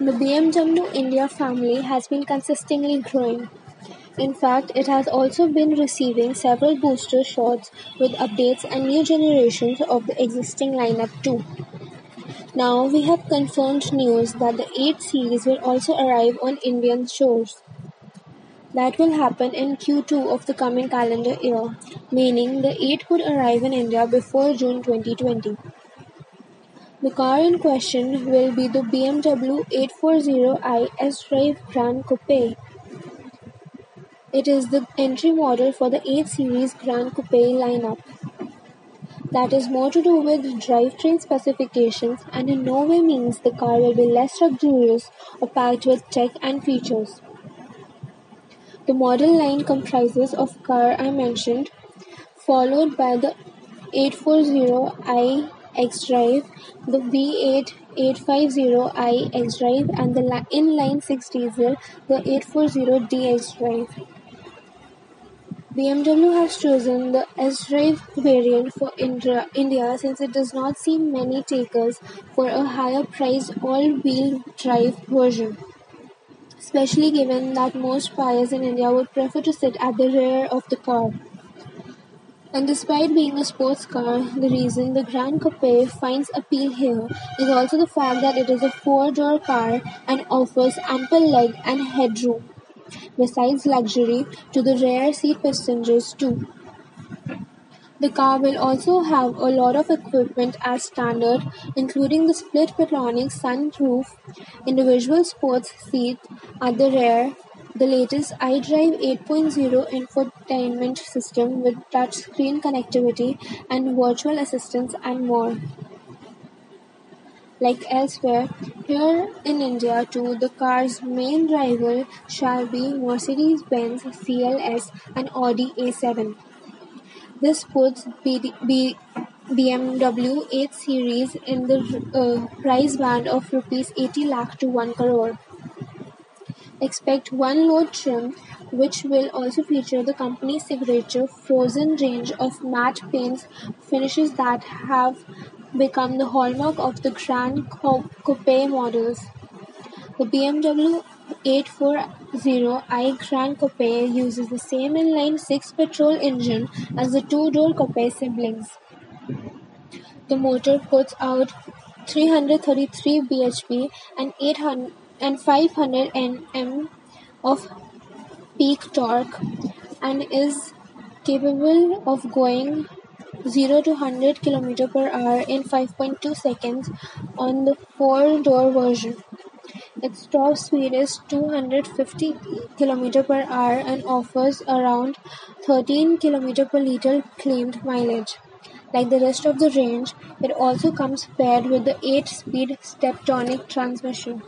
The BMW India family has been consistently growing. In fact, it has also been receiving several booster shots with updates and new generations of the existing lineup too. Now we have confirmed news that the 8 series will also arrive on Indian shores. That will happen in Q2 of the coming calendar year, meaning the 8 could arrive in India before June 2020. The car in question will be the BMW 840i sDrive Gran Coupe. It is the entry model for the 8 Series Gran Coupe lineup. That is more to do with drivetrain specifications and in no way means the car will be less luxurious or packed with tech and features. The model line comprises of car I mentioned, followed by the 840i xDrive, the V8 850i xDrive and the inline 6 diesel, the 840d xDrive. BMW has chosen the sDrive variant for India since it does not see many takers for a higher priced all-wheel drive version especially given that most buyers in India would prefer to sit at the rear of the car. And despite being a sports car, the reason the Gran Coupe finds appeal here is also the fact that it is a four-door car and offers ample leg and headroom, besides luxury to the rear seat passengers too. The car will also have a lot of equipment as standard including the split Piconic sunroof, individual sports seat at the rear, the latest iDrive 8.0 infotainment system with touchscreen connectivity and virtual assistants and more. Like elsewhere, here in India too the car's main rival shall be Mercedes-Benz CLS and Audi A7. This puts BMW 8 Series in the uh, price band of Rs 80 lakh to 1 crore. Expect one load trim which will also feature the company's signature frozen range of matte paints finishes that have become the hallmark of the Gran Coupe models. The BMW 840i Gran Coupe uses the same inline-six petrol engine as the two-door coupe siblings. The motor puts out 333 bhp and 800 and 500 Nm of peak torque and is capable of going 0 to 100 km per hour in 5.2 seconds on the four-door version. Its top speed is two hundred fifty km per hour and offers around thirteen km per liter claimed mileage. Like the rest of the range, it also comes paired with the eight-speed Steptronic transmission.